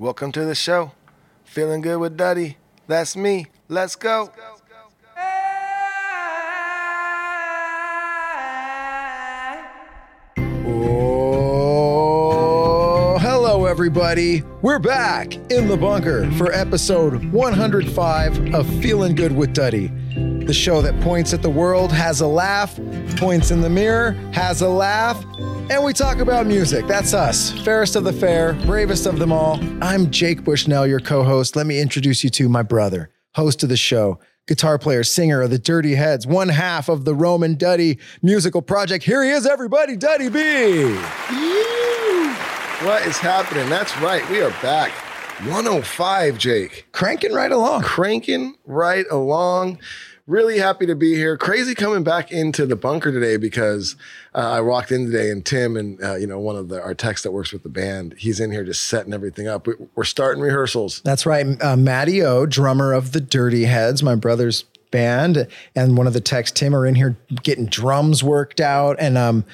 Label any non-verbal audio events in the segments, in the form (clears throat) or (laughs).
welcome to the show. Feeling good with Duddy. That's me. Let's go. Oh, everybody. We're back in the bunker for episode 105 of Feeling Good with Duddy. The show that points at the world, has a laugh, points in the mirror, has a laugh, and we talk about music. That's us. Fairest of the fair, bravest of them all. I'm Jake Bushnell, your co host. Let me introduce you to my brother, host of the show, guitar player, singer of the Dirty Heads, one half of the Roman Duddy musical project. Here he is, everybody, Duddy B. What is happening? That's right. We are back. 105, Jake. Cranking right along. Cranking right along. Really happy to be here. Crazy coming back into the bunker today because uh, I walked in today and Tim and uh, you know one of the our techs that works with the band, he's in here just setting everything up. We, we're starting rehearsals. That's right. Uh, Matty O, drummer of the Dirty Heads, my brother's band, and one of the techs, Tim, are in here getting drums worked out. And um,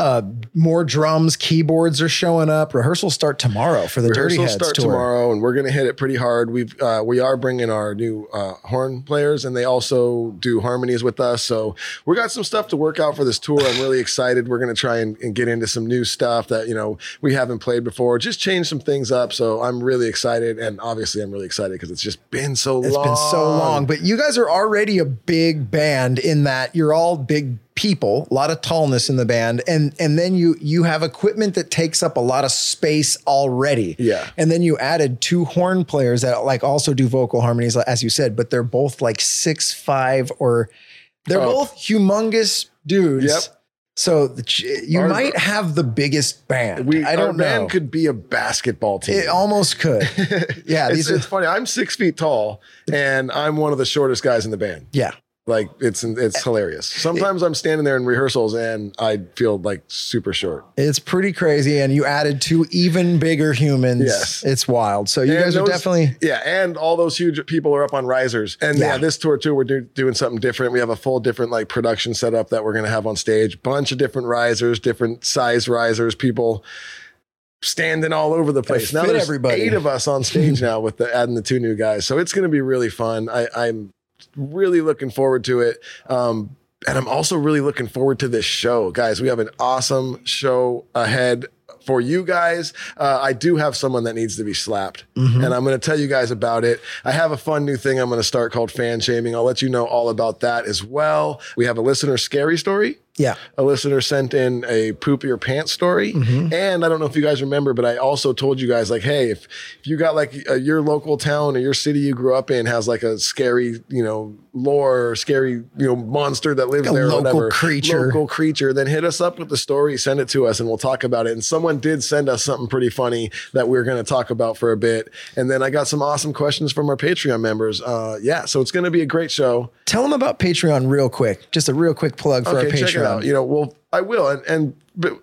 uh, more drums, keyboards are showing up. Rehearsals start tomorrow for the Dirty Heads start tour. tomorrow, and we're going to hit it pretty hard. We've uh, we are bringing our new uh, horn players, and they also do harmonies with us. So we got some stuff to work out for this tour. I'm really excited. We're going to try and, and get into some new stuff that you know we haven't played before. Just change some things up. So I'm really excited, and obviously I'm really excited because it's just been so It's long. It's been so long, but you guys are already a big band in that you're all big people, a lot of tallness in the band, and and then you you have equipment that takes up a lot of space already. Yeah. and then you added two horn players that like also do vocal harmonies, as you said, but they're both like six five or they're Oh. both humongous dudes. Yep. So you Our- might have the biggest band. We, I don't know. band could be a basketball team. it almost could. (laughs) Yeah, it's, these are it's funny. I'm six feet tall, and I'm one of the shortest guys in the band. yeah. Like it's it's eh, hilarious. Sometimes I'm standing there in rehearsals and I feel like super short. It's pretty crazy, and you added two even bigger humans. Yes. it's wild. So you And guys are definitely yeah, and all those huge people are up on risers. And yeah, Yeah. this tour too, we're do, doing something different. We have a full different like production setup that we're gonna have on stage. Bunch of different risers, different size risers. People standing all over the place. Now there's everybody. eight of us on stage (laughs) now with the adding the two new guys. So it's gonna be really fun. I, I'm really looking forward to it. Um, and I'm also really looking forward to this show, guys. We have an awesome show ahead for you guys. Uh, I do have someone that needs to be slapped, Mm-hmm. and I'm going to tell you guys about it. I have a fun new thing I'm going to start called fan shaming. I'll let you know all about that as well. We have a listener scary story. Yeah. A listener sent in a poop your pants story. Mm-hmm. And I don't know if you guys remember, but I also told you guys, like, hey, if, if you got like a, your local town or your city you grew up in has like a scary, you know, lore or scary, you know, monster that lives a there or local whatever, creature. local creature, then hit us up with the story, send it to us, and we'll talk about it. And someone did send us something pretty funny that we are going to talk about for a bit. And then I got some awesome questions from our Patreon members. Uh, yeah, so it's going to be a great show. Tell them about Patreon real quick. Just a real quick plug for our Patreon. You know, well, I will. And and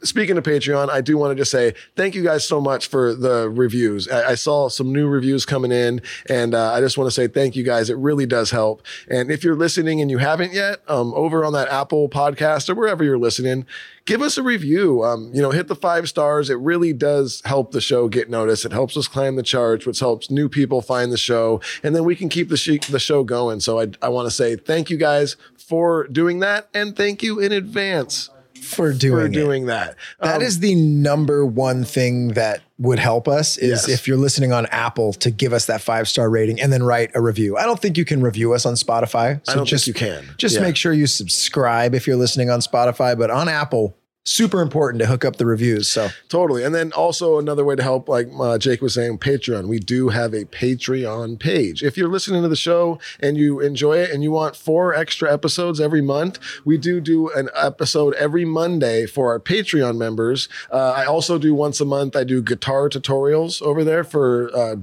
speaking of Patreon, I do want to just say thank you guys so much for the reviews. I, I saw some new reviews coming in, and uh, I just want to say thank you guys. It really does help. And if you're listening and you haven't yet, um, over on that Apple podcast or wherever you're listening, give us a review. Um, you know, hit the five stars. It really does help the show get noticed. It helps us climb the charts, which helps new people find the show, and then we can keep the the show going. So I I want to say thank you guys for doing that, and thank you in advance for doing for doing that. That Um, is the number one thing that would help us is Yes. if you're listening on Apple to give us that five star rating and then write a review. I don't think you can review us on Spotify. So I don't just, think you can. Just Yeah. make sure you subscribe if you're listening on Spotify, but on Apple, super important to hook up the reviews. So Totally. And then also another way to help, like uh, Jake was saying, Patreon. We do have a Patreon page. If you're listening to the show and you enjoy it and you want four extra episodes every month, we do do an episode every Monday for our Patreon members. Uh, I also do once a month, I do guitar tutorials over there for, uh,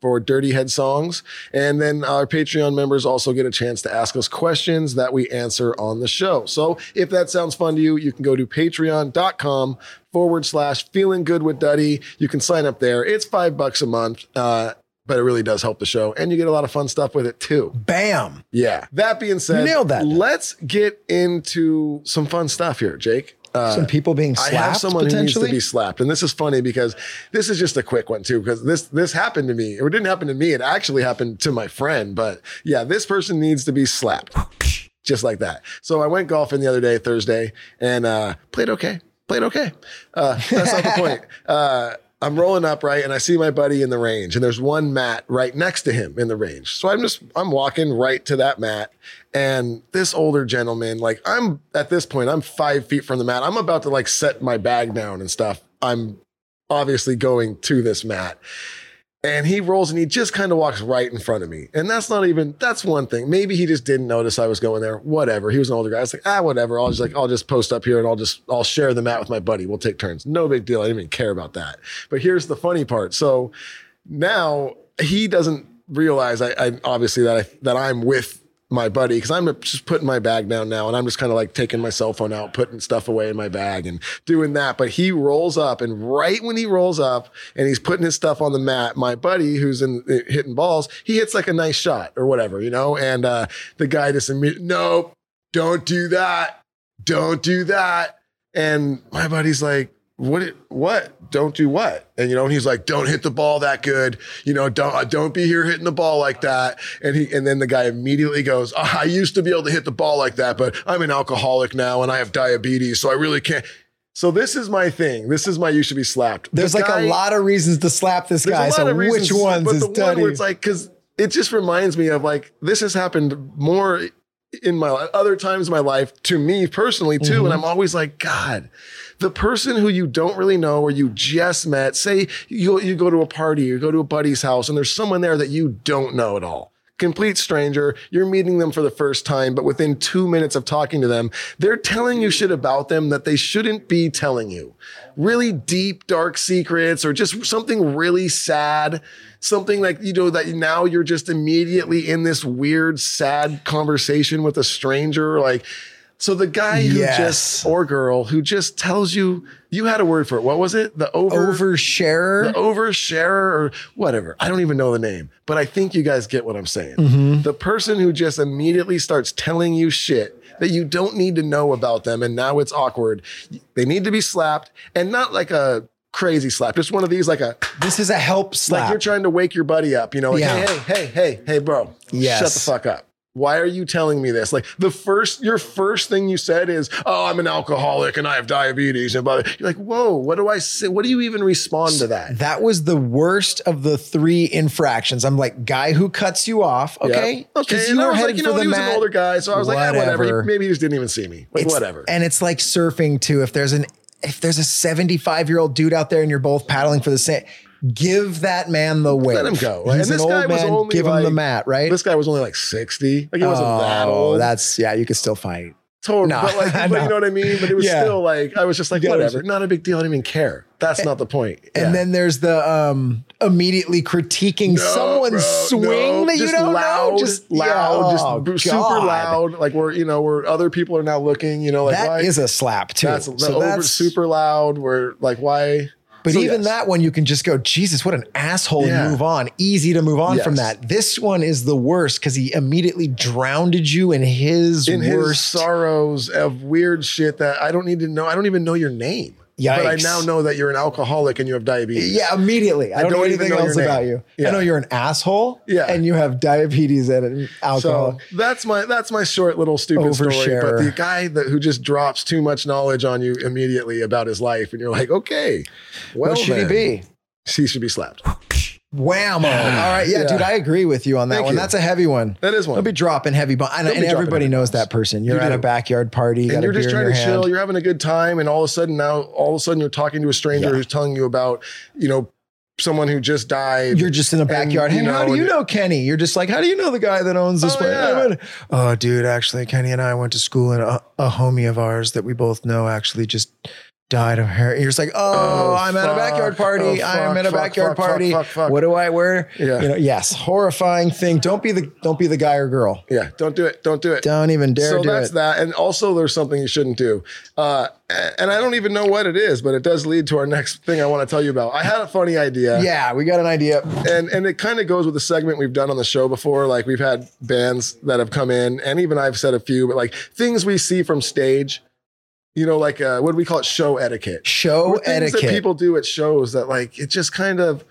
for Dirty Head songs. And then our Patreon members also get a chance to ask us questions that we answer on the show. So if that sounds fun to you, you can go to patreon.com forward slash feeling good with Duddy. You can sign up there. It's five bucks a month. Uh, but it really does help the show, and you get a lot of fun stuff with it too. bam. Yeah. That being said, nailed that. Let's get into some fun stuff here, Jake. Uh, Some people being slapped. I have someone who needs to be slapped, and this is funny because this is just a quick one too. Because this this happened to me. It didn't happen to me. It actually happened to my friend. But yeah, this person needs to be slapped, just like that. So I went golfing the other day, Thursday, and uh, played okay. Played okay. Uh, that's not the point. (laughs) Uh, I'm rolling up right, and I see my buddy in the range, and there's one mat right next to him in the range. So I'm just I'm walking right to that mat, and this older gentleman, like I'm at this point, I'm five feet from the mat. I'm about to like set my bag down and stuff. I'm obviously going to this mat. And he rolls and he just kind of walks right in front of me. And that's not even, that's one thing. Maybe he just didn't notice I was going there. Whatever. He was an older guy. I was like, ah, whatever. I'll just like, I'll just post up here and I'll just, I'll share the mat with my buddy. We'll take turns. No big deal. I didn't even care about that. But here's the funny part. So now he doesn't realize I, I obviously that I, that I'm with my buddy because I'm just putting my bag down now and I'm just kind of like taking my cell phone out, putting stuff away in my bag and doing that. But he rolls up and right when he rolls up and he's putting his stuff on the mat, my buddy who's in hitting balls, he hits like a nice shot or whatever, you know? And uh, the guy just immediately, nope, don't do that. Don't do that. And my buddy's like, what what? Don't do what? And you know and he's like don't hit the ball that good. You know don't uh, don't be here hitting the ball like that. And he and then the guy immediately goes oh, i used to be able to hit the ball like that but i'm an alcoholic now and i have diabetes so i really can't. So this is my thing. This is my you should be slapped. There's The like guy- a lot of reasons to slap this guy. So reasons, which ones but is the one where it's like because it just reminds me of like this has happened more in my life, other times in my life to me personally too, Mm-hmm. and I'm always like, God, the person who you don't really know or you just met, say you you go to a party, you go to a buddy's house, and there's someone there that you don't know at all. Complete stranger, you're meeting them for the first time, but within two minutes of talking to them, they're telling you shit about them that they shouldn't be telling you. Really deep, dark secrets, or just something really sad. Something like you know that now you're just immediately in this weird sad conversation with a stranger. Like so the guy who Yes. just or girl who just tells you you had a word for it what was it the over Oversharer. the oversharer or whatever i don't even know the name but i think you guys get what i'm saying Mm-hmm. the person who just immediately starts telling you shit that you don't need to know about them and now it's awkward they need to be slapped and not like a crazy slap just one of these like a This is a help slap. like you're trying to wake your buddy up, you know, like, Yeah. hey, hey, hey, hey, hey, bro, Yes. shut the fuck up. Why are you telling me this? Like the first, your first thing you said is, "Oh, I'm an alcoholic and I have diabetes." And blah, blah. you're like, "Whoa, what do I say? What do you even respond to that?" that was the worst of the three infractions. I'm like, guy who cuts you off. Okay. Yep. okay. And you I was like, you know, the he was mat. an older guy, so I was like, eh, whatever. Whatever. He- Maybe he just didn't even see me. Like, It's- whatever. And it's like surfing too. If there's an if there's a 75 year old dude out there and you're both paddling for the same, give that man the wave. Let him go. He's and an this old guy was man. only Give him the like- mat, right? This guy was only like 60. Like he wasn't that Oh, old. That's yeah. You could still fight. Totally, No, but like, (laughs) but you know what I mean. But it was Yeah. still like I was just like, whatever, not a big deal. I don't even care. That's not the point. And then there's the um immediately critiquing No, someone's bro, swing no, that you don't loud, know. Just loud, yeah, just oh, b- super God. loud. Like where you know where other people are now looking. You know, like That why? is a slap too. that's So over that's- super loud. Where like why? But So, even yes. that one, you can just go, Jesus, what an asshole! Yeah. Move on. Easy to move on from that. This one is the worst because he immediately drowned you in his in his sorrows of weird shit that I don't need to know. I don't even know your name. But I now know that you're an alcoholic and you have diabetes. yeah, immediately. I, I don't, know anything know else about you. Yeah. I know you're an asshole. Yeah. and you have diabetes and alcohol. So that's my that's my short little stupid story. But the guy that who just drops too much knowledge on you immediately about his life, and you're like, okay, well, what should then, he be? He should be slapped. Whammo. All right. Yeah, (laughs) Yeah. dude, I agree with you on that Thank one. you. That's a heavy one. That is one. Don't be dropping heavy bombs. And, and everybody knows that person. You're You at a backyard party. You and you're just trying to your chill. You're having a good time, and all of a sudden now, all of a sudden, you're talking to a stranger Yeah. who's telling you about, you know, someone who just died. You're just in the backyard. you Hey, how do you and- know Kenny? You're just like, how do you know the guy that owns this Oh, place? yeah. Oh, dude, actually, Kenny and I went to school, and a, a homie of ours that we both know actually just died of hair. You're just like, oh, Oh, I'm at a backyard party. Oh, I'm at a fuck, backyard fuck, fuck, party. fuck, fuck. What do I wear? Yeah. You know, yes, horrifying thing. Don't be the don't be the guy or girl. yeah, don't do it. Don't do it. Don't even dare so do that's it. that. And also, there's something you shouldn't do. Uh, and I don't even know what it is, but it does lead to our next thing I want to tell you about. I had a funny idea. Yeah, we got an idea. and and it kind of goes with the segment we've done on the show before. Like we've had bands that have come in, and even I've said a few, but like things we see from stage. You know, like uh, what do we call it? Show etiquette. Show etiquette. that people do at shows that like it just kind of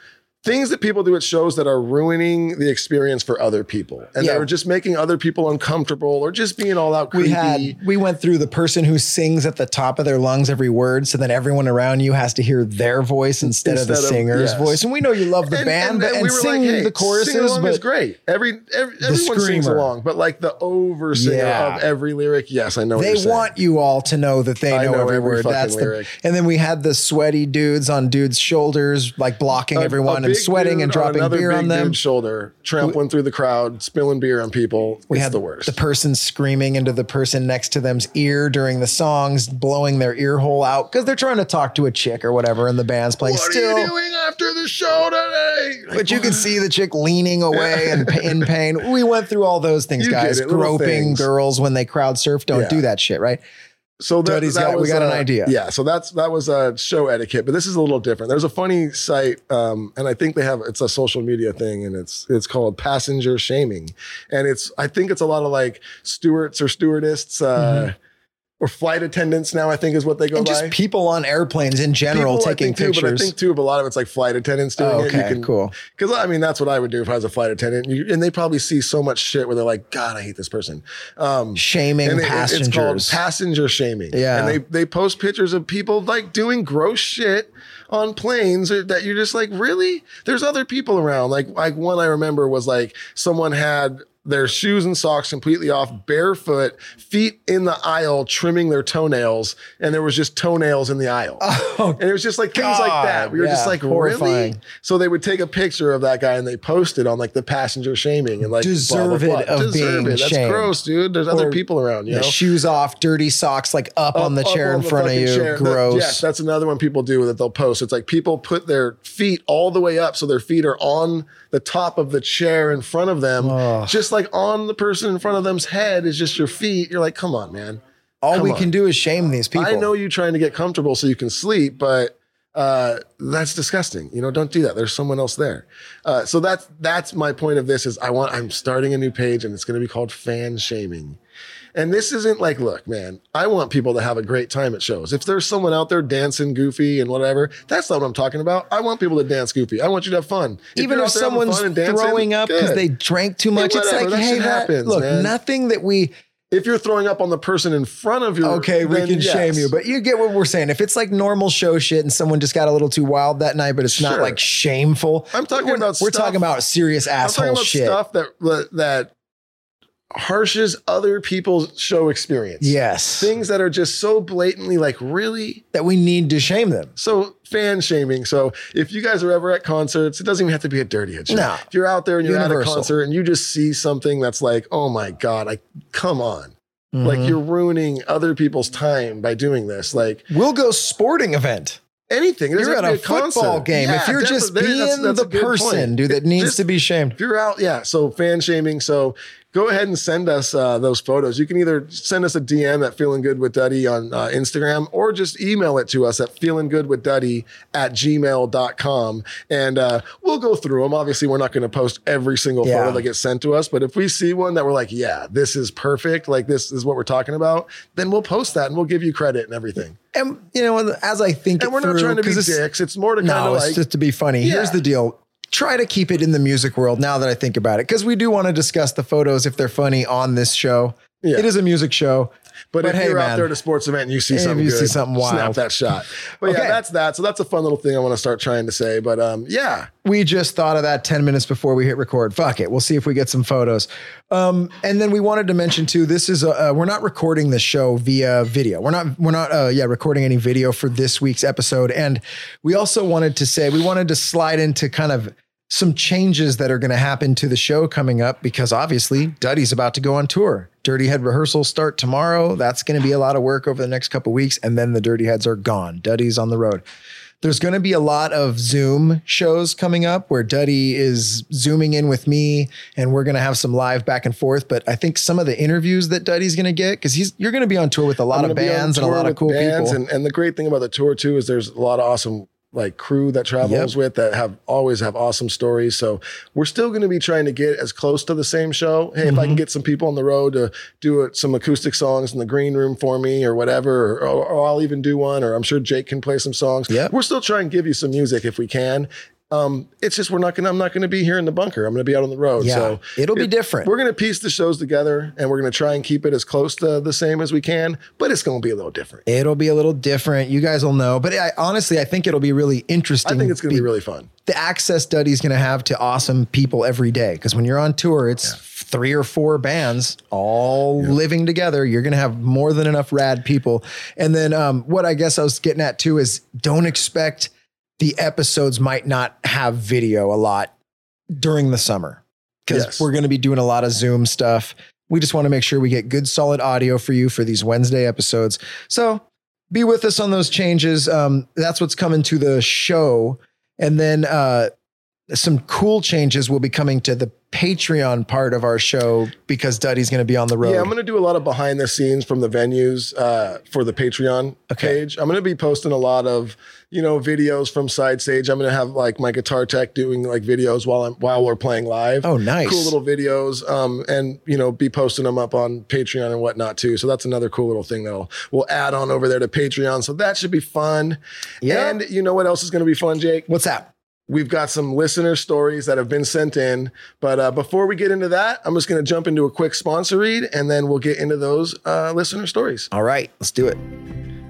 things that people do at shows that are ruining the experience for other people, and Yeah. they're just making other people uncomfortable or just being all out creepy. we had we went through the person who sings at the top of their lungs every word so then everyone around you has to hear their voice instead, of the of- singer's yes. voice and we know you love the and, band and, but, and and we were sing like, hey, the choruses sing but is great. Every, every everyone sings along, but like the over singer Yeah. of every lyric, yes, I know. What they want you all to know that they know, know every, every word. That's lyric. the and then we had the sweaty dudes on dudes' shoulders, like blocking A- a everyone and big sweating and dropping beer on them. shoulder, trampling through the crowd, spilling beer on people. We it's had the worst. The person screaming into the person next to them's ear during the songs, blowing their ear hole out because they're trying to talk to a chick or whatever, and the band's playing. what Still, are you doing after the show today? Like, But you can see the chick leaning away and (laughs) in pain. We went through all those things, You guys. it, Groping things. girls when they crowd surf. Don't Yeah. do that shit, right? So that, Duddy's that got- we was, got an uh, idea. Yeah, so that's that was a show etiquette, but this is a little different. There's a funny site, um, and I think they have it's a social media thing, and it's it's called passenger shaming, and it's I think it's a lot of like stewards or stewardess. Uh, Or flight attendants now, I think is what they go. And by. just people on airplanes in general People, I taking think, too, but I think too, but a lot of it's like flight attendants doing Oh, it. You okay, can, cool. Because I mean, that's what I would do if I was a flight attendant. You, and they probably see so much shit where they're like, "God, I hate this person." Um, Shaming and it- passengers. it's called passenger shaming. Yeah. and they they post pictures of people like doing gross shit on planes that you're just like, really? There's other people around. Like like one I remember was like someone had their shoes and socks completely off, barefoot, feet in the aisle, trimming their toenails, and there was just toenails in the aisle. (laughs) Oh, And it was just like things like that. God, We were just like, really? horrifying. So they would take a picture of that guy and they post it on like the passenger shaming and like Deserve blah, blah, it blah. of Deserve being it. That's shamed. gross, dude. There's other people around, you know. shoes off, dirty socks like up, on the Up- up chair on in the front of you. chair. That- Gross. yes, that's another one people do that they'll post. It's like people put their feet all the way up so their feet are on the top of the chair in front of them, Ugh. just like on the person in front of them's head is just your feet. You're like, come on, man. All Come we on. can do is shame these people. I know you're trying to get comfortable so you can sleep, but uh, that's disgusting. You know, don't do that. There's someone else there. Uh, so that's that's my point of this is I want I'm starting a new page and it's going to be called fan shaming. And this isn't like, look, man, I want people to have a great time at shows. If there's someone out there dancing goofy and whatever, that's not what I'm talking about. I want people to dance goofy. I want you to have fun. Even if there having someone's dancing, throwing up because they drank too much, it's like, that hey, that, happens, look, man. nothing that we if you're throwing up on the person in front of you, okay, we can shame you, but you get what we're saying. If it's like normal show shit and someone just got a little too wild that night, but it's not like shameful. I'm talking we're, about we're stuff- talking about serious asshole about shit. stuff that- that harshes other people's show experience. Yes, Things that are just so blatantly like, really? that we need to shame them. So fan shaming. So if you guys are ever at concerts, it doesn't even have to be a Dirty Head show. No. If you're out there and you're at a concert and you just see something that's like, oh my God, I come on. Like mm-hmm. you're ruining other people's time by doing this. Like We'll go sporting event. anything. Doesn't You're at a concert. football game. if you're just being That's- that's the person, point. dude, that needs Just- to be shamed. If you're out, yeah. So fan shaming. So go ahead and send us uh, those photos. You can either send us a DM at Feeling Good with Duddy on uh, Instagram or just email it to us at Feeling Good with feelinggoodwithduddy at gmail.com. And uh, we'll go through them. Obviously, we're not going to post every single Yeah. photo that gets sent to us. But if we see one that we're like, yeah, this is perfect, like this is what we're talking about, then we'll post that and we'll give you credit and everything. And you know, as I think, And we're not trying to be it's- dicks. It's more to kind No, of it's just to be funny. Here's the deal. Try to keep it in the music world now that I think about it, because we do want to discuss the photos if they're funny on this show. Yeah. It is a music show. But, But if hey, you're man. out there at a sports event and you see If something you good, see something wild, snap that shot. But Okay. yeah, that's that. So that's a fun little thing I want to start trying to say. But um, yeah, We just thought of that 10 minutes before we hit record. Fuck it. We'll see if we get some photos. Um, and then we wanted to mention too, this is, a, uh, we're not recording the show via video. We're not, we're not, uh, yeah, recording any video for this week's episode. And we also wanted to say, we wanted to slide into kind of some changes that are going to happen to the show coming up because obviously Duddy's about to go on tour. Dirty Head rehearsals start tomorrow. That's going to be a lot of work over the next couple weeks. And then the Dirty Heads are gone. Duddy's on the road. There's going to be a lot of Zoom shows coming up where Duddy is zooming in with me and we're going to have some live back and forth. But I think some of the interviews that Duddy's going to get, because he's you're going to be on tour with a lot of gonna be on bands and a lot of cool bands. people. And, and the great thing about the tour too is there's a lot of awesome like crew that travels with that have always have awesome stories. So we're still going to be trying to get as close to the same show. Hey, if I can Mm-hmm. get some people on the road to do it, some acoustic songs in the green room for me or whatever, or, or I'll even do one, or I'm sure Jake can play some songs. Yeah, We're still trying to give you some music if we can. Um, it's just we're not gonna. I'm not gonna be here in the bunker. I'm gonna be out on the road. Yeah, so it'll be it- different. We're gonna piece the shows together, and we're gonna try and keep it as close to the same as we can. But it's gonna be a little different. It'll be a little different. You guys will know. But I, honestly, I think it'll be really interesting. I think it's gonna be be- really fun. the access Duddy's to have to awesome people every day. Because when you're on tour, it's three or four bands all living together. You're to have more than enough rad people. And then um, what I guess I was getting at too is don't expect the episodes might not have video a lot during the summer because Yes. we're going to be doing a lot of Zoom stuff. We just want to make sure we get good, solid audio for you for these Wednesday episodes. So be with us on those changes. Um, that's what's coming to the show. And then uh, some cool changes will be coming to the Patreon part of our show because Duddy's going to be on the road. Yeah, I'm going to do a lot of behind the scenes from the venues uh, for the Patreon Okay. page. I'm going to be posting a lot of you know videos from side stage. I'm going to have like my guitar tech doing like videos while I'm while we're playing live. oh, nice. Cool little videos, um, and you know, be posting them up on Patreon and whatnot too. So that's another cool little thing that'll we'll add on over there to Patreon. So that should be fun. Yeah. And you know what else is going to be fun, Jake? What's that? We've got some listener stories that have been sent in. But uh, before we get into that, I'm just going to jump into a quick sponsor read and then we'll get into those uh, listener stories. All right, let's do it.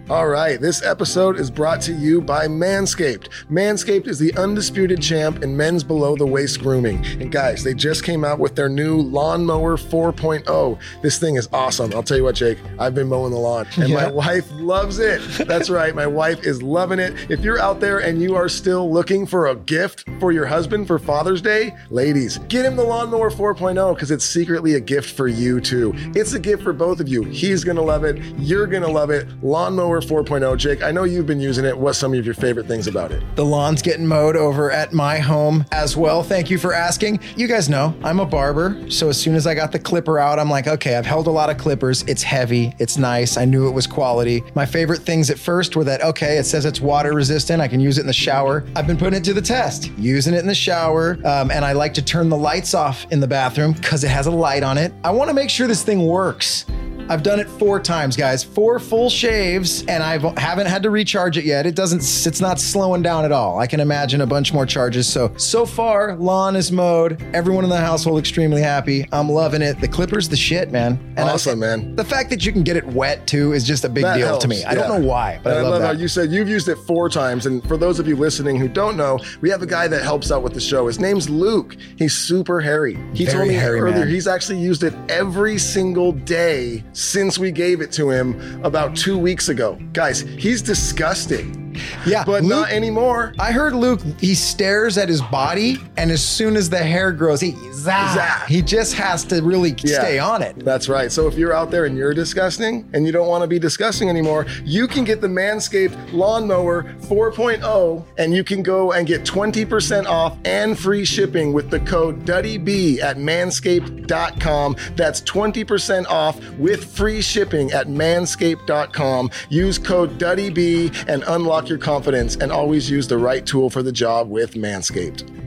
All right, this episode is brought to you by Manscaped. Manscaped is the undisputed champ in men's below the waist grooming. And guys, they just came out with their new Lawnmower 4.0. This thing is awesome. I'll tell you what, Jake, I've been mowing the lawn and my wife loves it. That's right, my wife is loving it. If you're out there and you are still looking for a gift for your husband for Father's Day, ladies, get him the Lawnmower 4.0 because it's secretly a gift for you too. It's a gift for both of you. He's gonna love it. You're gonna love it. Lawnmower 4.0. Jake, I know you've been using it. What's some of your favorite things about it? The lawn's getting mowed over at my home as well. Thank you for asking. You guys know I'm a barber. So as soon as I got the clipper out, I'm like, okay, I've held a lot of clippers. It's heavy. It's nice. I knew it was quality. My favorite things at first were that, okay, it says it's water resistant. I can use it in the shower. I've been putting it to the test, using it in the shower. Um, and I like to turn the lights off in the bathroom because it has a light on it. I want to make sure this thing works. I've done it four times, guys. Four full shaves, and I haven't had to recharge it yet. It doesn't. It's not slowing down at all. I can imagine a bunch more charges. So so far, lawn is mowed. Everyone in the household extremely happy. I'm loving it. The clippers, the shit, man. And I- awesome, man. The fact that you can get it wet too is just a big That deal helps, to me. I don't know why, but I love, how that. you said you've used it four times. And for those of you listening who don't know, we have a guy that helps out with the show. His name's Luke. He's super hairy. He Very told me hairy earlier man. he's actually used it every single day since we gave it to him about two weeks ago. Guys, he's disgusting. Yeah, (laughs) but Luke- not anymore. I heard Luke, he stares at his body, and as soon as the hair grows, he zah, Zah. he just has to really Yeah. stay on it. That's right. So if you're out there and you're disgusting and you don't want to be disgusting anymore, you can get the Manscaped Lawnmower 4.0 and you can go and get 20% off and free shipping with the code DuddyB at manscaped.com. That's 20% off with free shipping at manscaped.com. Use code DuddyB and unlock your confidence and always use the right tool for the job with Manscaped.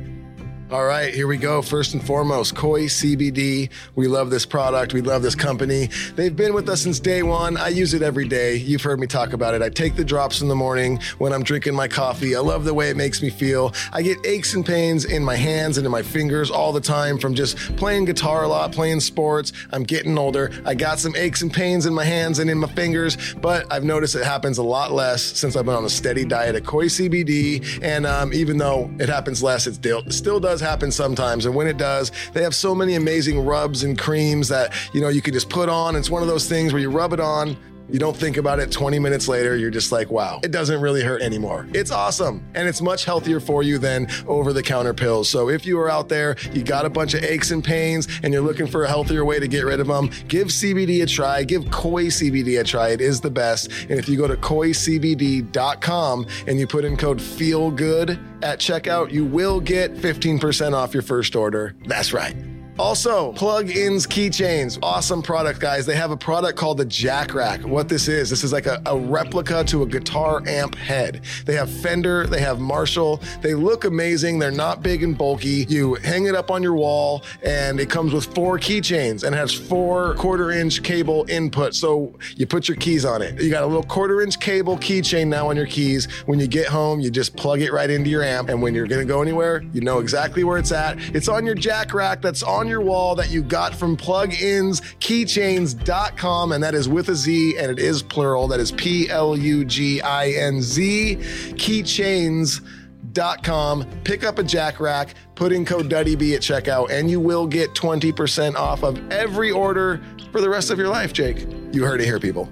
All right, here we go. First and foremost, Koi CBD. We love this product. We love this company. They've been with us since day one. I use it every day. You've heard me talk about it. I take the drops in the morning when I'm drinking my coffee. I love the way it makes me feel. I get aches and pains in my hands and in my fingers all the time from just playing guitar a lot, playing sports. I'm getting older. I got some aches and pains in my hands and in my fingers, but I've noticed it happens a lot less since I've been on a steady diet of Koi CBD. And um, even though it happens less, it still, still does happen sometimes. And when it does, they have so many amazing rubs and creams that, you know, you can just put on. It's one of those things where you rub it on, you don't think about it 20 minutes later, you're just like, wow, it doesn't really hurt anymore. It's awesome. And it's much healthier for you than over the counter pills. So if you are out there, you got a bunch of aches and pains, and you're looking for a healthier way to get rid of them, give CBD a try. Give Koi CBD a try. It is the best. And if you go to koicbd.com and you put in code FEELGOOD at checkout, you will get 15% off your first order. That's right. Also, Pluginz keychains. Awesome product, guys. They have a product called the Jack Rack. What this is, this is like a, a replica to a guitar amp head. They have Fender, they have Marshall. They look amazing. They're not big and bulky. You hang it up on your wall, and it comes with four keychains and has four quarter-inch cable input. So you put your keys on it. You got a little quarter-inch cable keychain now on your keys. When you get home, you just plug it right into your amp, and when you're gonna go anywhere, you know exactly where it's at. It's on your Jack Rack that's on your wall that you got from pluginzkeychains.com, and that is with a Z, and it is plural. That is P L U G I N Z, keychains.com. Pick up a Jack Rack, put in code DuddyB at checkout, and you will get 20% off of every order for the rest of your life, Jake. You heard it here, people.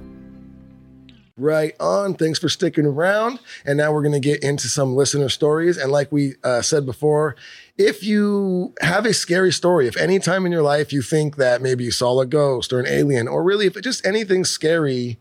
Right on. Thanks for sticking around. And now we're going to get into some listener stories. And like we uh, said before, if you have a scary story, if any time in your life you think that maybe you saw a ghost or an alien, or really if it just anything scary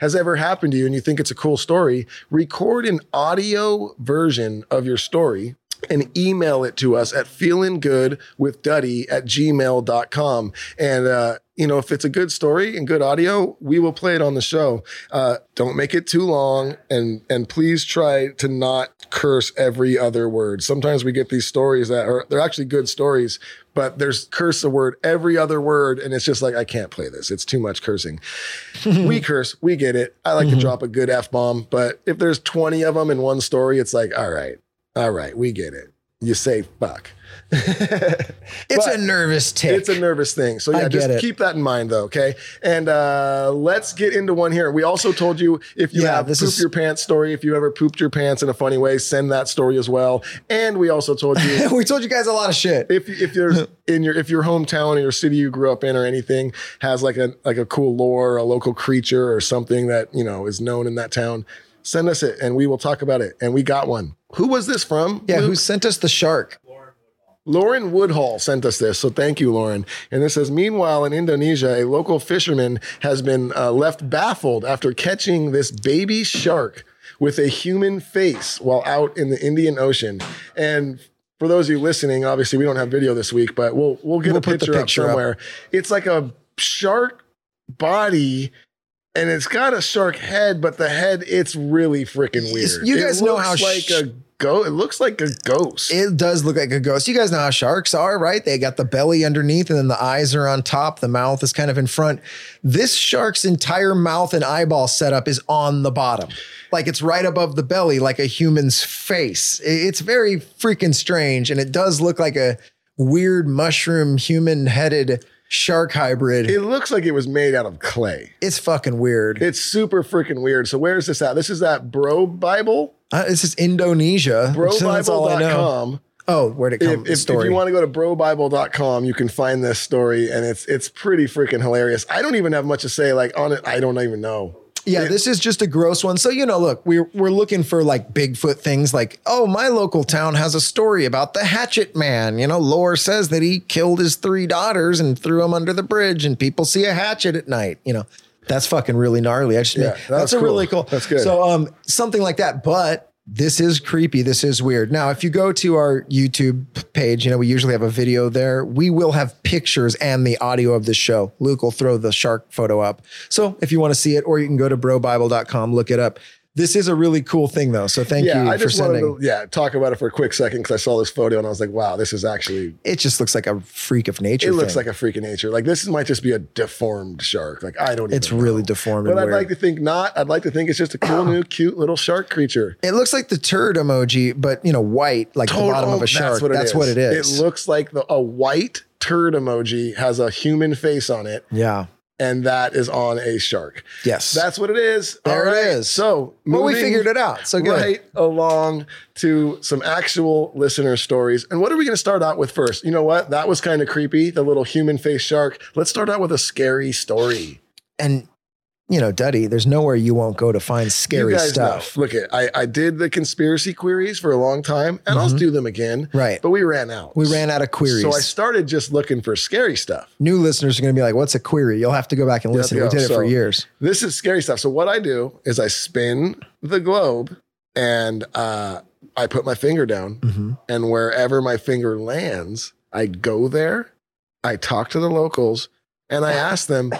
has ever happened to you and you think it's a cool story, record an audio version of your story and email it to us at feelinggoodwithduddy at gmail.com. And, uh, you know, if it's a good story and good audio, we will play it on the show. Uh, don't make it too long, and and please try to not curse every other word. Sometimes we get these stories that are they're actually good stories, but there's curse a word every other word, and it's just like I can't play this. It's too much cursing. (laughs) we curse, we get it. I like to drop a good f bomb, but if there's 20 of them in one story, it's like all right, all right, we get it. You say fuck. (laughs) It's a nervous tick. It's a nervous thing. So yeah, just it. keep that in mind though, okay? And uh let's get into one here. We also told you if you Yeah, have this poop is- your pants story, if you ever pooped your pants in a funny way, send that story as well. And we also told you (laughs) we told you guys a lot of shit. if if you're (laughs) in your if your hometown or your city you grew up in or anything has like a like a cool lore, a local creature or something that, you know, is known in that town, send us it and we will talk about it. And we got one. Who was this from? Yeah, who sent us the shark? Lauren Woodhall sent us this, so thank you, Lauren. And this says, meanwhile, in Indonesia, a local fisherman has been uh, left baffled after catching this baby shark with a human face while out in the Indian Ocean. And for those of you listening, obviously we don't have video this week, but we'll we'll get We'll a picture, picture up up. somewhere. It's like a shark body. And it's got a shark head, but the head, it's really freaking weird. You guys it know how like sh- a go. It looks like a ghost. It does look like a ghost. You guys know how sharks are, right? They got the belly underneath and then the eyes are on top. The mouth is kind of in front. This shark's entire mouth and eyeball setup is on the bottom. Like it's right above the belly, like a human's face. It's very freaking strange. And it does look like a weird mushroom human headed shark hybrid. It looks like it was made out of clay. it's fucking weird. It's super freaking weird. So where's this at? This is at BroBible, Uh, this is Indonesia. so that's all brobible.com. Oh, where'd it come? If, if, if you want to go to brobible.com, you can find this story and it's it's pretty freaking hilarious. I don't even have much to say like on it. I don't even know. Yeah, this is just a gross one. So you know, look, we're we're looking for like Bigfoot things, like oh, my local town has a story about the Hatchet Man. You know, lore says that he killed his three daughters and threw them under the bridge, and people see a hatchet at night. You know, that's fucking really gnarly. I just Yeah, that's, that's a cool. really cool. That's good. So um, something like that, but. This is creepy. This is weird. Now, if you go to our YouTube page, you know, we usually have a video there. We will have pictures and the audio of the show. Luke will throw the shark photo up. So if you want to see it, or you can go to brobible.com, look it up. This is a really cool thing, though. So thank yeah, you I for just wanted sending. to yeah talk about it for a quick second because I saw this photo and I was like, wow, this is actually it just looks like a freak of nature. it looks like a freak of nature. Like this might just be a deformed shark. Like I don't. it's really know. deformed. But I'd weird. like to think not. I'd like to think it's just a cool (clears throat) new cute little shark creature. it looks like the turd emoji, but you know, white, like the bottom of a shark. That's what it is. It looks like the, a white turd emoji has a human face on it, yeah. And that is on a shark. Yes. That's what it is. There All it is. So well, we figured it out. So good. right along to some actual listener stories. And what are we going to start out with first? You know what? That was kind of creepy. The little human face shark. Let's start out with a scary story. And you know, Duddy, there's nowhere you won't go to find scary stuff. Know. Look, at I, I did the conspiracy queries for a long time, and I'll do them again. Mm-hmm. Right. But we ran out. We ran out of queries. So I started just looking for scary stuff. New listeners are going to be like, "What's a query?" You'll have to go back and listen. We did go. it for years. This is scary stuff. So what I do is I spin the globe and uh, I put my finger down, Mm-hmm. and wherever my finger lands, I go there. I talk to the locals, and I ask them,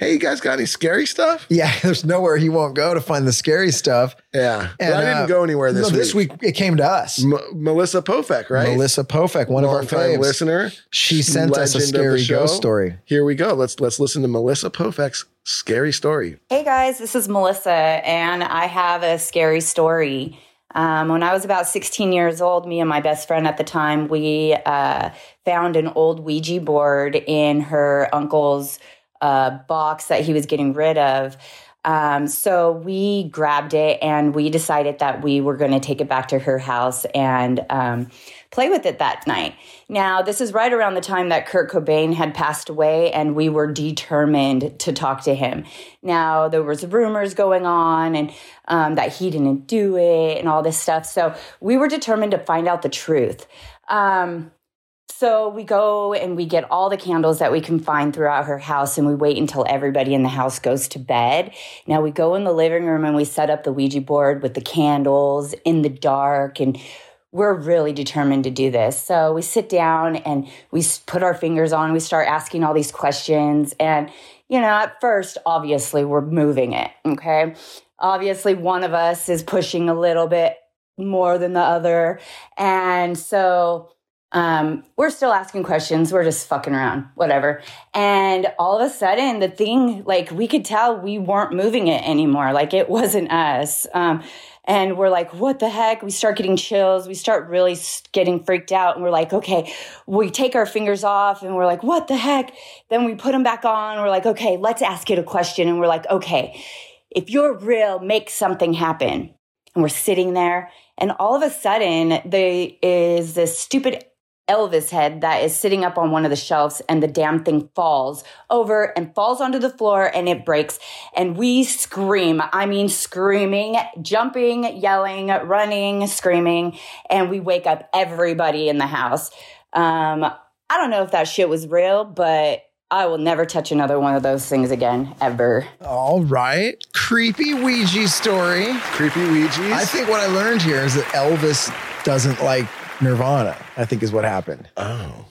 "Hey, you guys got any scary stuff?" Yeah, (laughs) there's nowhere he won't go to find the scary stuff. Yeah, but And, I didn't uh, go anywhere this no, week. this week it came to us. M- Melissa Pofek, right? Melissa Pofek, one of our Longtime faves. listener. She sent us a legend of the scary ghost story. Here we go. Let's let's listen to Melissa Pofek's scary story. Hey guys, this is Melissa, and I have a scary story. Um, when I was about 16 years old, me and my best friend at the time, we uh, found an old Ouija board in her uncle's uh, box that he was getting rid of. Um, so we grabbed it and we decided that we were going to take it back to her house and um, play with it that night. Now, this is right around the time that Kurt Cobain had passed away, and we were determined to talk to him. Now, there was rumors going on and um, that he didn't do it and all this stuff. So we were determined to find out the truth. Um, so we go and we get all the candles that we can find throughout her house and we wait until everybody in the house goes to bed. Now we go in the living room and we set up the Ouija board with the candles in the dark and we're really determined to do this. So we sit down and we put our fingers on, we start asking all these questions. And, you know, at first, obviously, we're moving it. Okay. Obviously, one of us is pushing a little bit more than the other. And so um, we're still asking questions. We're just fucking around, whatever. And all of a sudden, the thing, like, we could tell we weren't moving it anymore. Like, it wasn't us. Um, and we're like, what the heck? We start getting chills. We start really getting freaked out. And we're like, okay, we take our fingers off and we're like, what the heck? Then we put them back on. We're like, okay, let's ask it a question. And we're like, okay, if you're real, make something happen. And we're sitting there. And all of a sudden, there is this stupid Elvis head that is sitting up on one of the shelves and the damn thing falls over and falls onto the floor and it breaks. And we scream. I mean, screaming, jumping, yelling, running, screaming. And we wake up everybody in the house. Um, I don't know if that shit was real, but I will never touch another one of those things again, ever. All right. Creepy Ouija story. Creepy Ouija. I think what I learned here is that Elvis doesn't like Nirvana, I think is what happened. Oh.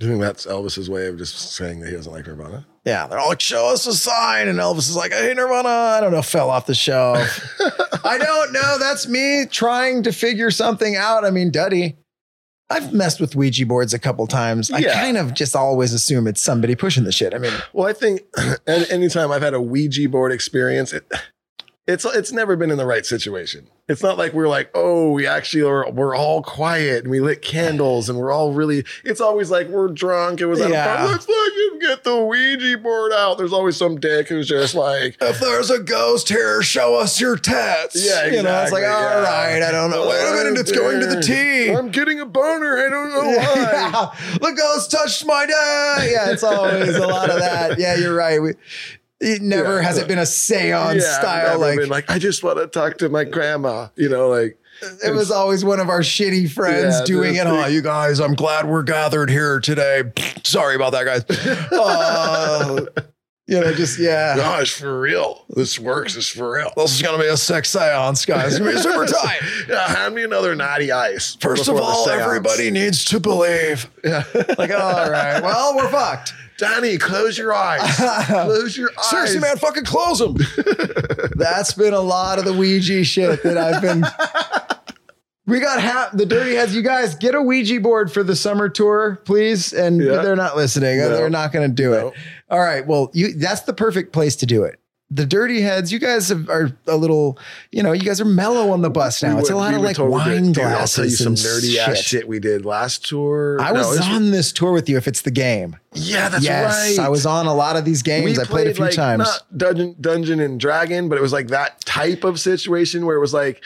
Do you think that's Elvis's way of just saying that he doesn't like Nirvana? Yeah, they're all like, show us a sign. And Elvis is like, I hate Nirvana. I don't know, fell off the shelf. (laughs) I don't know. That's me trying to figure something out. I mean, Duddy, I've messed with Ouija boards a couple times. I kind of just always assume it's somebody pushing the shit. I mean, Well, I think (clears throat) anytime I've had a Ouija board experience, it, it's it's never been in the right situation. It's not like we're like, oh, we actually are we're all quiet and we lit candles and we're all really. It's always like we're drunk. It was at Yeah. a bar. Let's fucking get the Ouija board out. There's always some dick who's just like, if there's a ghost here, show us your tats. yeah, You know, it's like, exactly, all yeah. right, I don't know. Wait a minute, it's going to the T. I'm getting a boner. I don't know (laughs) why. Yeah, the ghost touched my dad. Yeah, it's always a lot of that. Yeah, you're right. We, It never Yeah. has it been a seance Yeah, style. Like like I just want to talk to my grandma. You know, like it was always one of our shitty friends Yeah, doing it. Oh, you guys, I'm glad we're gathered here today. (laughs) Sorry about that, guys. (laughs) Uh, you know, just yeah. no, it's for real. This works. It's for real. This is gonna be a sex seance, guys. It's gonna be super (laughs) tight. Yeah, hand me another natty ice. First of all, everybody needs to believe. Yeah. Like, all right, well, we're fucked. Danny, close your eyes. close your (laughs) eyes. Seriously, man, fucking close them. (laughs) That's been a lot of the Ouija shit that I've been. (laughs) We got half the dirty heads. You guys get a Ouija board for the summer tour, please. And Yeah. they're not listening. No. They're not going to do No. it. All right. Well, you that's the perfect place to do it. The dirty heads, you guys have, are a little, you know, you guys are mellow on the bus now. We it's a lot we of like totally do it. wine Dude, I'll glasses. tell you some nerdy ass shit we did last tour. I No, was this- on this tour with you. If it's the game, Yeah, that's yes, right. I was on a lot of these games. I played a few like, times. Not Dungeon, Dungeon and Dragon, but it was like that type of situation where it was like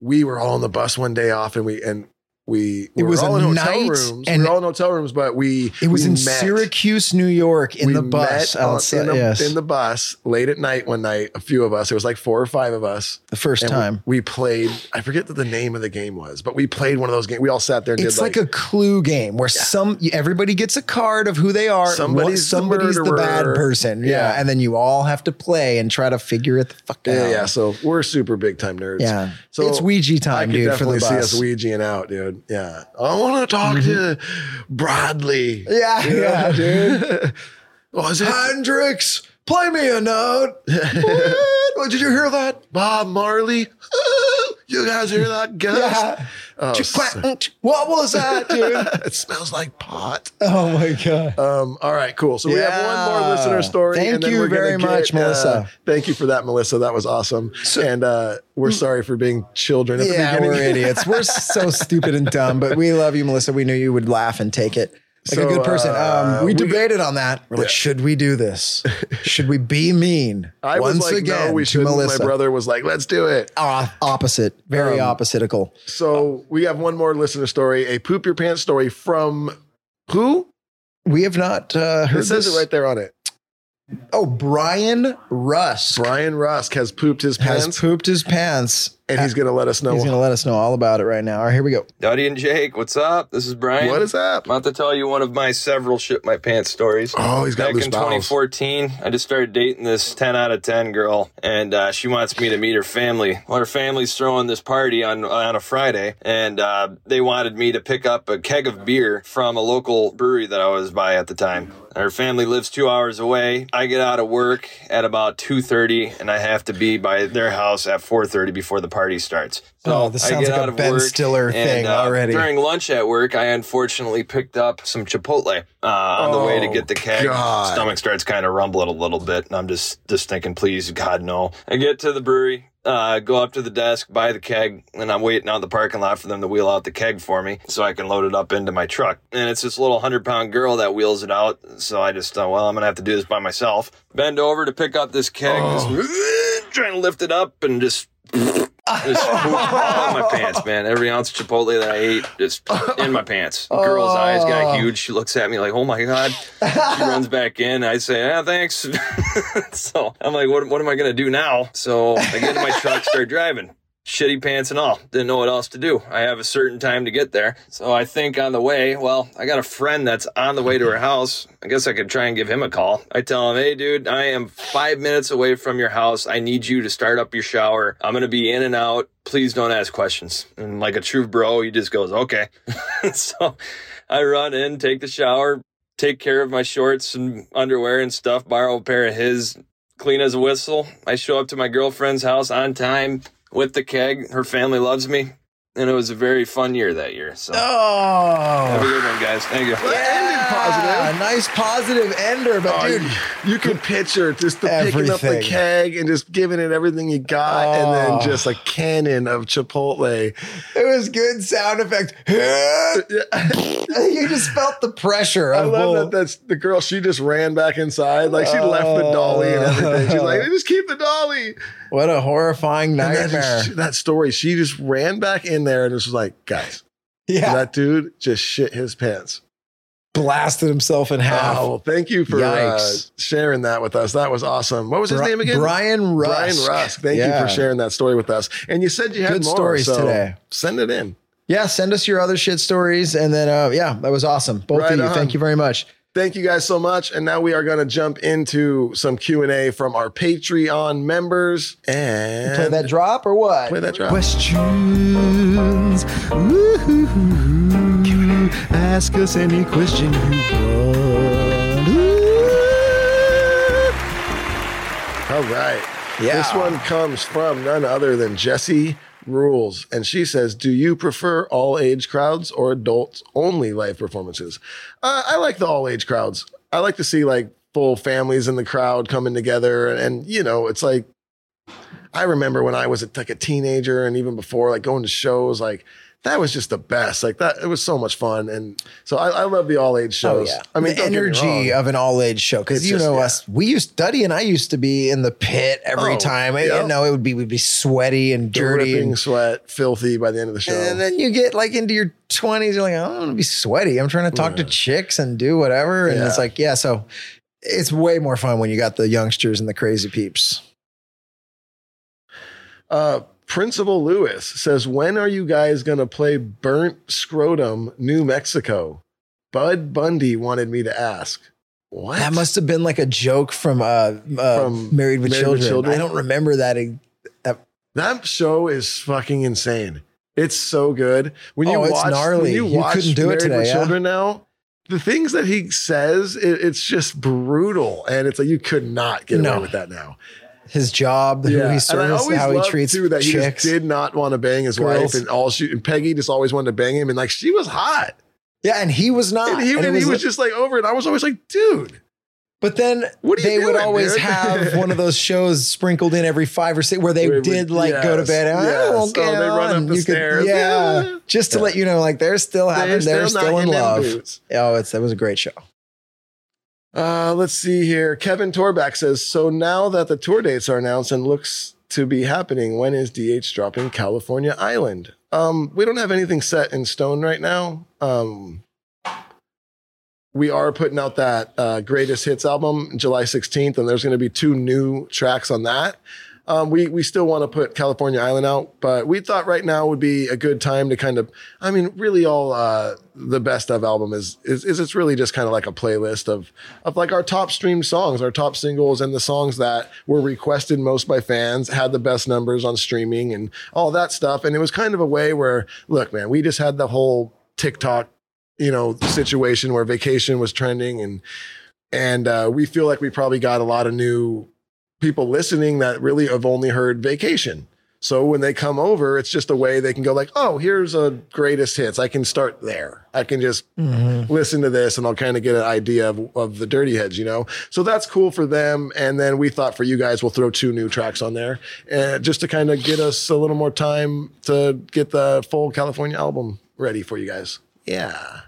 we were all on the bus one day off, and we and we, we It was all a in hotel night, rooms. and- we were all in hotel rooms, but we It was we in met. Syracuse, New York, in We the bus outside. in the, yes, in the bus late at night one night. A few of us. it was like four or five of us. the first time. we, played. I forget what the name of the game was, but we played one of those games. We all sat there and It's did like, It's like a clue game where some everybody gets a card of who they are. Somebody's the somebody's the, bad person. Yeah. Yeah. and then you all have to play and try to figure it the fuck out. Yeah, yeah. So we're super big time nerds. Yeah. So It's Ouija time, I dude, for the definitely see us Ouijaing out, dude. Yeah. I want to talk to mm-hmm. Bradley. Yeah, yeah, dude. (laughs) Was it Hendrix, play me a note. (laughs) what? Oh, Did you hear that? Bob Marley? (laughs) you guys hear that, guys? Yeah. Oh, so- What was that, dude? (laughs) it smells like pot. oh my god. Um, all right, cool. So we have one more listener story. Thank and then you very get, much, uh, Melissa. thank you for that, Melissa. That was awesome. and uh, we're sorry for being children at Yeah, the beginning. we're (laughs) idiots. We're so stupid and dumb, but we love you, Melissa. We knew you would laugh and take it like a good person. uh, um, we, we- debated on that. We're like, should we do this? (laughs) should we be mean? I Once was like, again, no, we. Melissa. My brother was like, let's do it. Ah, opposite, very Um, oppositical. So we have one more listener story, a poop your pants story from who? We have not uh, heard It says this. it right there on it. Oh, Brian Rusk Brian Rusk has pooped his pants. has pants, pooped his pants, and he's going to let us know He's going to let us know all about it right now. All right, here we go. Duddy and Jake, what's up? This is Brian. what is up? I'm about to tell you one of my several shit my pants stories. Oh, he's got Back loose in bowels. 2014, I just started dating this 10 out of 10 girl, and uh, she wants me to meet her family. Well, her family's throwing this party on on a Friday, and uh, they wanted me to pick up a keg of beer from a local brewery that I was by at the time. Her family lives two hours away. I get out of work at about 2.30, and I have to be by their house at 4.30 before the party starts. Oh, this I sounds get like out a Ben Stiller and, thing uh, already. During lunch at work, I unfortunately picked up some Chipotle uh, on the way to Oh, get the keg. God. Stomach starts kind of rumbling a little bit, and I'm just just thinking, please, God, no. I get to the brewery. Uh, go up to the desk, buy the keg, and I'm waiting out in the parking lot for them to wheel out the keg for me so I can load it up into my truck. And it's this little hundred pound girl that wheels it out. So I just thought, well, I'm gonna have to do this by myself. Bend over to pick up this keg, just, trying to lift it up, and just just (laughs) poop all in my pants, man. Every ounce of Chipotle that I ate, just in my pants. Girl's eyes got oh. huge. She looks at me like, "Oh my god!" She runs back in. I say, "Yeah, thanks." (laughs) so I'm like, "What? What am I gonna do now?" So I get in my truck, start driving. Shitty pants and all. Didn't know what else to do. I have a certain time to get there. So I think on the way, well, I got a friend that's on the way to her house. I guess I could try and give him a call. I tell him, hey, dude, I am five minutes away from your house. I need you to start up your shower. I'm going to be in and out. Please don't ask questions. And like a true bro, he just goes, okay. (laughs) so I run in, take the shower, take care of my shorts and underwear and stuff, borrow a pair of his, clean as a whistle. I show up to my girlfriend's house on time with the keg. Her family loves me. And it was a very fun year that year. So have a Oh, good one, guys. Thank you. yeah, nice positive ender, but Oh, dude, you, you can picture just the picking up the keg and just giving it everything you got, and Oh. then just a cannon of Chipotle. it was good sound effect. (laughs) (laughs) you just felt the pressure. I love bull- that. That's the girl. She just ran back inside, like she left the dolly and everything. She's like, (laughs) just keep the dolly. What a horrifying that, nightmare. that story, she just ran back in there and just was like, guys, yeah. that dude just shit his pants. blasted himself in half. Oh, well, thank you for uh, sharing that with us. That was awesome. What was his Bri- name again? Brian Rusk. Brian Rusk. Thank you for sharing that story with us. And you said you had Good more stories so today. Send it in. Yeah, send us your other shit stories. And then, uh, yeah, that was awesome. Both Right of you. on. Thank you very much. Thank you guys so much. And now we are going to jump into some Q and A from our Patreon members and Play that drop or what? Play that drop. Questions. Woo-hoo-hoo. Ask us any question you want. Ooh. All right. Yeah. This one comes from none other than Jessie Rules. And she says, Do you prefer all age crowds or adults only live performances? Uh, I like the all age crowds. I like to see like full families in the crowd coming together. And, you know, it's like, I remember when I was a, like a teenager and even before, like going to shows, like that was just the best. Like that, it was so much fun. And so I, I love the all age shows. Oh, yeah. I mean, the me energy of an all age show. Cause you just- know yeah. us, we used, Duddy and I used to be in the pit every Oh, time. It- yeah. You know, it would be, we'd be sweaty and dirty. And, sweat, filthy by the end of the show. and then you get like into your 20s, you're like, I don't want to be sweaty. I'm trying to talk to chicks and do whatever. And it's like, yeah, so it's way more fun when you got the youngsters and the crazy peeps. Uh, Principal Lewis says, When are you guys going to play Burnt Scrotum, New Mexico? Bud Bundy wanted me to ask. What? That must have been like a joke from, uh, uh From Married with Married with Children. Children? I don't remember that. That that show is fucking insane. It's so good. When you Oh, it's watch, gnarly. When you, You watch couldn't do it Married with today, yeah? Children now, the things that he says, it, it's just brutal. And it's like, you could not get No. away with that now. His job, who he serves, how he treats too, that he chicks. just did not want to bang his Girls. wife, and all she and Peggy just always wanted to bang him, and like she was hot, yeah, and he was not. and he, And and he was like- just like over it. I was always like, dude, But then What are you they would always have one of those shows sprinkled in every five or six where they did like go to bed. Oh, yes. Oh, they run up the You could- stairs. yeah, Yeah. just to Yeah. let you know, like they're still having, they're, still, in love. boots. Oh, it's that was a great show. Uh, let's see here. Kevin Torback says, so now that the tour dates are announced and looks to be happening, when is DH dropping California Island? Um, we don't have anything set in stone right now. Um, we are putting out that uh, greatest hits album July 16th, and there's going to be two new tracks on that. Um, we we still want to put California Island out, but we thought right now would be a good time to kind of. I mean, really, all uh, the best of album is is, is it's really just kind of like a playlist of of like our top streamed songs, our top singles, and the songs that were requested most by fans, had the best numbers on streaming, and all that stuff. And it was kind of a way where, look, man, we just had the whole TikTok, you know, situation where vacation was trending, and and uh, we feel like we probably got a lot of new people listening that really have only heard vacation. So when they come over, it's just a way they can go like, oh, here's a greatest hits. I can start there. I can just listen to this and I'll kind of get an idea of, of the dirty heads, you know? So that's cool for them. And then we thought for you guys, we'll throw two new tracks on there uh, just to kind of get us a little more time to get the full California album ready for you guys. Yeah.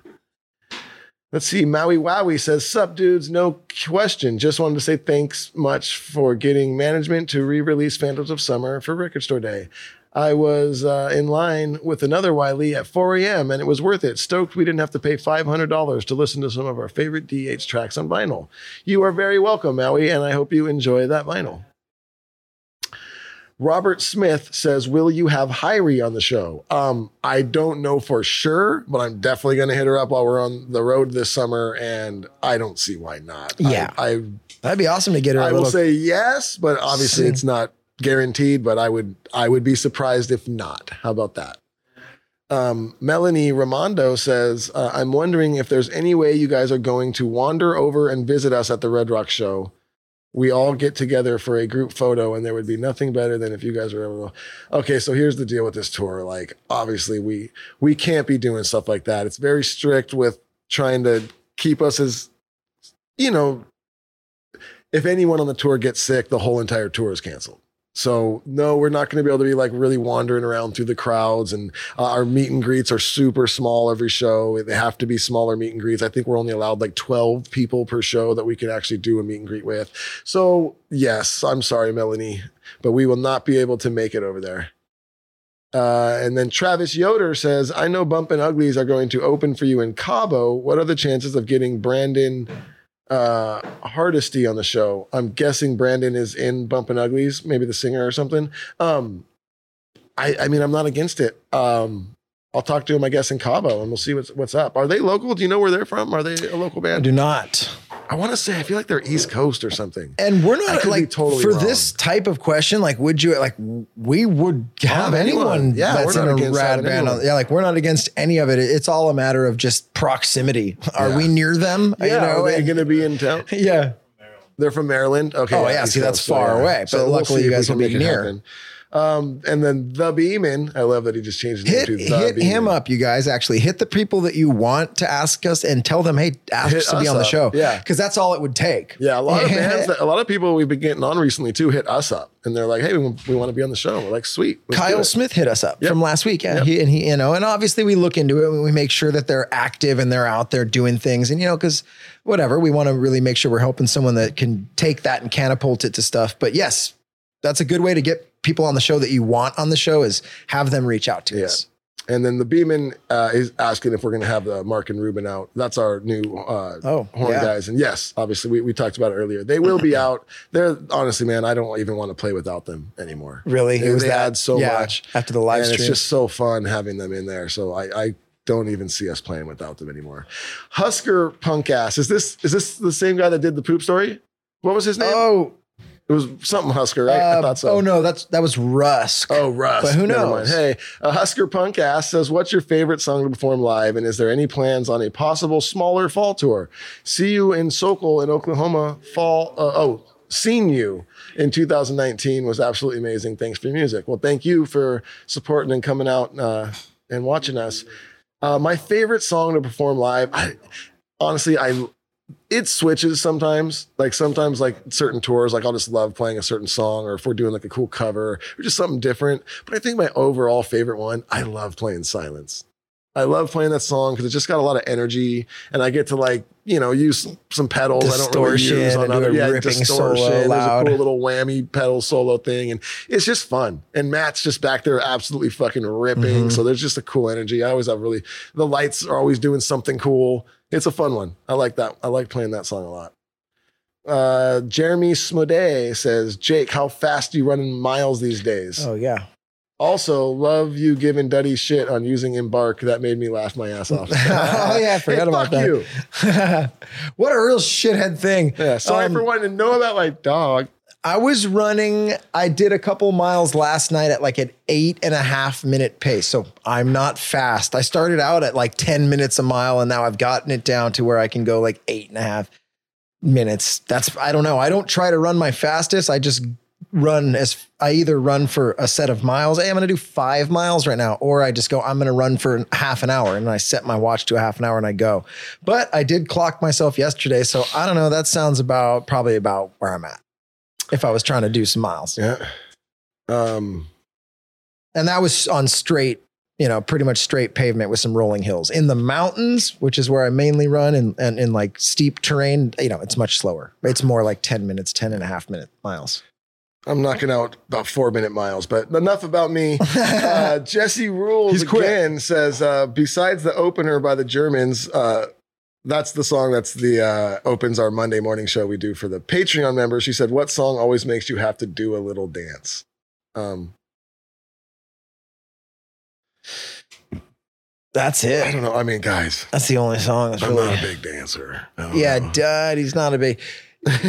Let's see. Maui Wowie says, Sup, dudes? No question. Just wanted to say thanks much for getting management to re release Phantoms of Summer for Record Store Day. I was uh, in line with another Wiley at 4 a.m. and it was worth it. Stoked we didn't have to pay $500 to listen to some of our favorite DH tracks on vinyl. You are very welcome, Maui, and I hope you enjoy that vinyl. Robert Smith says, "Will you have Hirie on the show?" Um, I don't know for sure, but I'm definitely going to hit her up while we're on the road this summer, and I don't see why not. Yeah. I, I, That'd be awesome to get her a I will say yes, but obviously it's not guaranteed. But I would, I would be surprised if not. How about that? Um, Melanie Ramondo says, uh, "I'm wondering if there's any way you guys are going to wander over and visit us at the Red Rock show." We all get together for a group photo and there would be nothing better than if you guys were able to okay so here's the deal with this tour. Like obviously we we can't be doing stuff like that. It's very strict with trying to keep us as you know if anyone on the tour gets sick the whole entire tour is canceled so no we're not going to be able to be like really wandering around through the crowds and uh, our meet and greets are super small every show. They have to be smaller meet and greets. I think we're only allowed like 12 people per show that we can actually do a meet and greet with. So yes i'm sorry melanie but we will not be able to make it over there. Uh, and then Travis Yoder says, I know Bumpin Uglies are going to open for you in Cabo. What are the chances of getting Brandon uh, Hardesty on the show? I'm guessing Brandon is in Bumpin Uglies, maybe the singer or something. Um, I, I mean, I'm not against it. Um, I'll talk to him, I guess, in Cabo, and we'll see what's what's up. Are they local? Do you know where they're from? Are they a local I band? do not. I want to say I feel like they're East Coast or something. And we're not like totally for wrong. this type of question. Like, would you like? We would oh, have anyone. anyone Yeah, that's in a rad band. anyone. Yeah, like we're not against any of it. It's all a matter of just proximity. Are Yeah. we near them? Yeah, you know, are they going to be in town? (laughs) yeah. They're from Maryland. Okay. Oh, yeah, East see, that's Coast, so, far yeah. away, but luckily see you guys will be near. happen. Um, and then the Beeman. I love that he just changed his Hit name to the hit him up, you guys. Actually, hit the people that you want to ask us and tell them, hey, ask Hit us to be on the show. Yeah. because that's all it would take. Yeah, a lot of (laughs) bands, that, a lot of people we've been getting on recently too hit us up, and they're like, "Hey, we, want- we want to be on the show." We're like, "Sweet." Kyle. Smith hit us up Yep. from last week. Yeah. Yep. He, and he, you know, and obviously we look into it and we make sure that they're active and they're out there doing things. And, you know, cause whatever, we want to really make sure we're helping someone that can take that and catapult it to stuff. But yes, that's a good way to get people on the show that you want on the show is have them reach out to Yeah. us. And then the Beeman uh, is asking if we're going to have the Mark and Ruben out. That's our new uh, Oh, horn yeah. guys. And yes, obviously we, we talked about it earlier. They will be out. They're honestly, man, I don't even want to play without them anymore. Really? They, It was they that- add so yeah, much after the live and stream. It's just so fun having them in there. So I, I don't even see us playing without them anymore. Husker punk ass. Is this is this the same guy that did the poop story? What was his name? Oh, It was something Husker, right? I uh, thought so. oh no, that's, that was Rusk. Oh, Russ. But who knows? Hey, a Husker Punk ass says, What's your favorite song to perform live? And is there any plans on a possible smaller fall tour? See you in Sokol in Oklahoma fall. Uh, oh, seen you in 2019 was absolutely amazing. Thanks for your music. Well, thank you for supporting and coming out uh, and watching us. Uh, my favorite song to perform live, I, honestly, I it switches sometimes. Like sometimes, like certain tours, like I'll just love playing a certain song, or if we're doing like a cool cover or just something different. But I think my overall favorite one, I love playing Silence. I love playing that song because it's just got a lot of energy, and I get to like you know use some pedals I don't really Distortion use on other yeah ripping distortion. solo There's a cool little whammy pedal solo thing, and it's just fun. And Matt's just back there absolutely fucking ripping. Mm-hmm. So there's just a cool energy. I always have really the lights are always doing something cool. It's a fun one. I like that. I like playing that song a lot. Uh, Jeremy Smode says, Jake, how fast do you run in miles these days? Oh yeah. Also, love you giving Duddy shit on using Embark. That made me laugh my ass off. (laughs) oh yeah, I forgot Hey, about fuck that. you. (laughs) what a real shithead thing. Yeah, sorry Um, for wanting to know about my dog. I was running, I did a couple miles last night at like an eight and a half minute pace. So I'm not fast. I started out at like 10 minutes a mile and now I've gotten it down to where I can go like eight and a half minutes. That's, I don't know. I don't try to run my fastest. I just run as I either run for a set of miles. Hey, I'm going to do five miles right now, or I just go, I'm going to run for half an hour and I set my watch to a half an hour and I go. But I did clock myself yesterday. So I don't know. That sounds about probably about where I'm at if I was trying to do some miles. Yeah. Um, And that was on straight, you know, pretty much straight pavement with some rolling hills. In the mountains, which is where I mainly run, and, and in like steep terrain, you know, it's much slower. It's more like 10 minutes, 10 and a half minute miles. I'm knocking out about four minute miles, but enough about me. (laughs) Uh, Jesse Rules again says, uh, besides the opener by the Germans, uh, that's the song that's the uh, opens our Monday morning show we do for the Patreon members. She said, "What song always makes you have to do a little dance?" Um, That's it. I don't know. I mean, guys, That's the only song that's I'm really. not a big dancer. Yeah, know. dud. He's not a big.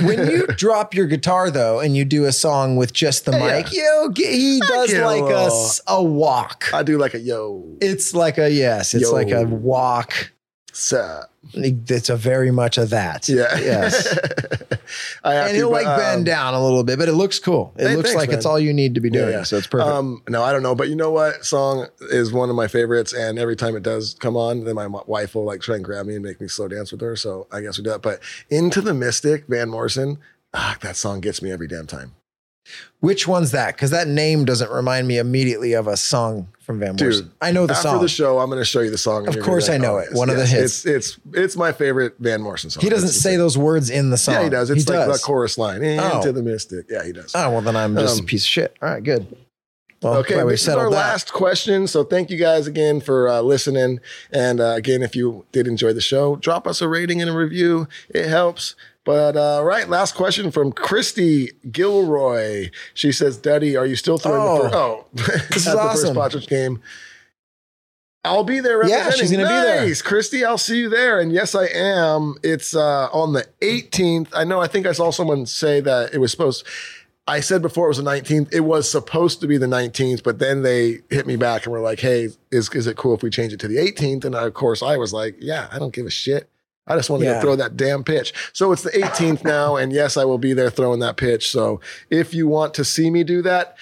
When you (laughs) drop your guitar though, and you do a song with just the Yeah, mic, yo, he does like a, a walk. I do like a yo. It's like a yes. It's Yo. like a walk. Sa. It's a very much of that. Yeah. Yes. (laughs) I have and to, he'll but, like um, bend down a little bit, but it looks cool. It Hey, looks thanks, like it's all you need to be doing. Yeah, yeah. So it's perfect. Um, no, I don't know, but you know what? Song is one of my favorites, and every time it does come on, then my wife will like try and grab me and make me slow dance with her. So I guess we do that. But Into the Mystic, Van Morrison, ah, that song gets me every damn time. Which one's that? Because that name doesn't remind me immediately of a song from Van Morrison. Dude, I know the After song. After the show, I'm going to show you the song. Of course I know it. yes, One of the hits. It's it's it's my favorite Van Morrison song. he doesn't It's- say those words in the song. Yeah, he does. It's he like does. the chorus line. Into Oh. the Mystic. Yeah, he does. Oh well, then I'm just Um, a piece of shit. All right, good. Well, okay, we this is our that. last question. So thank you guys again for uh, listening. And uh, again, if you did enjoy the show, drop us a rating and a review. It helps. But uh, right, last question from Christy Gilroy. She says, "Daddy, are you still throwing the first? Oh, (laughs) This is (laughs) at the awesome. first game." I'll be there. Yeah, she's gonna be there. Christy. I'll see you there. And yes, I am. It's uh, on the 18th. I know. I think I saw someone say that it was supposed. I said before it was the 19th. It was supposed to be the 19th, but then they hit me back and were like, "Hey, is is it cool if we change it to the 18th?" And I, of course, I was like, "Yeah, I don't give a shit. I just want to Yeah. go throw that damn pitch." So it's the 18th (laughs) now, and yes, I will be there throwing that pitch. So if you want to see me do that,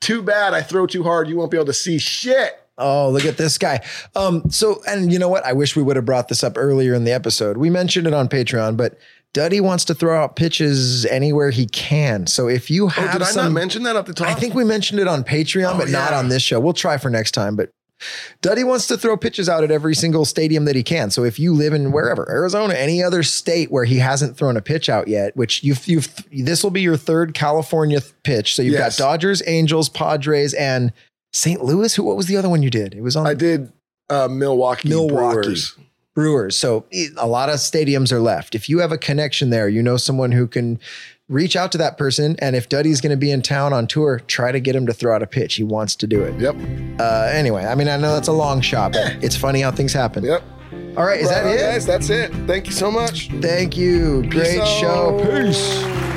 too bad. I throw too hard. You won't be able to see shit. Oh, look at this guy. Um, so, and you know what? I wish we would have brought this up earlier in the episode. We mentioned it on Patreon, but Duddy wants to throw out pitches anywhere he can. So if you Oh, have did I some, not mention that at the top? I think we mentioned it on Patreon, Oh, but not on this show. We'll try for next time. But Duddy wants to throw pitches out at every single stadium that he can. So if you live in wherever, Arizona, any other state where he hasn't thrown a pitch out yet, which you've, you've this will be your third California th- pitch. So you've Yes. got Dodgers, Angels, Padres, and St. Louis. Who? What was the other one you did? It was on I did uh, Milwaukee, Milwaukee. Brewers. Brewers. So eh, a lot of stadiums are left. If you have a connection there, you know someone who can reach out to that person. And if Duddy's going to be in town on tour, try to get him to throw out a pitch. He wants to do it. Yep. Uh, anyway, I mean, I know that's a long shot, but (laughs) it's funny how things happen. Yep. All right, is that Right on, it? Guys, that's it. Thank you so much. Thank you. Great Peace show. Peace.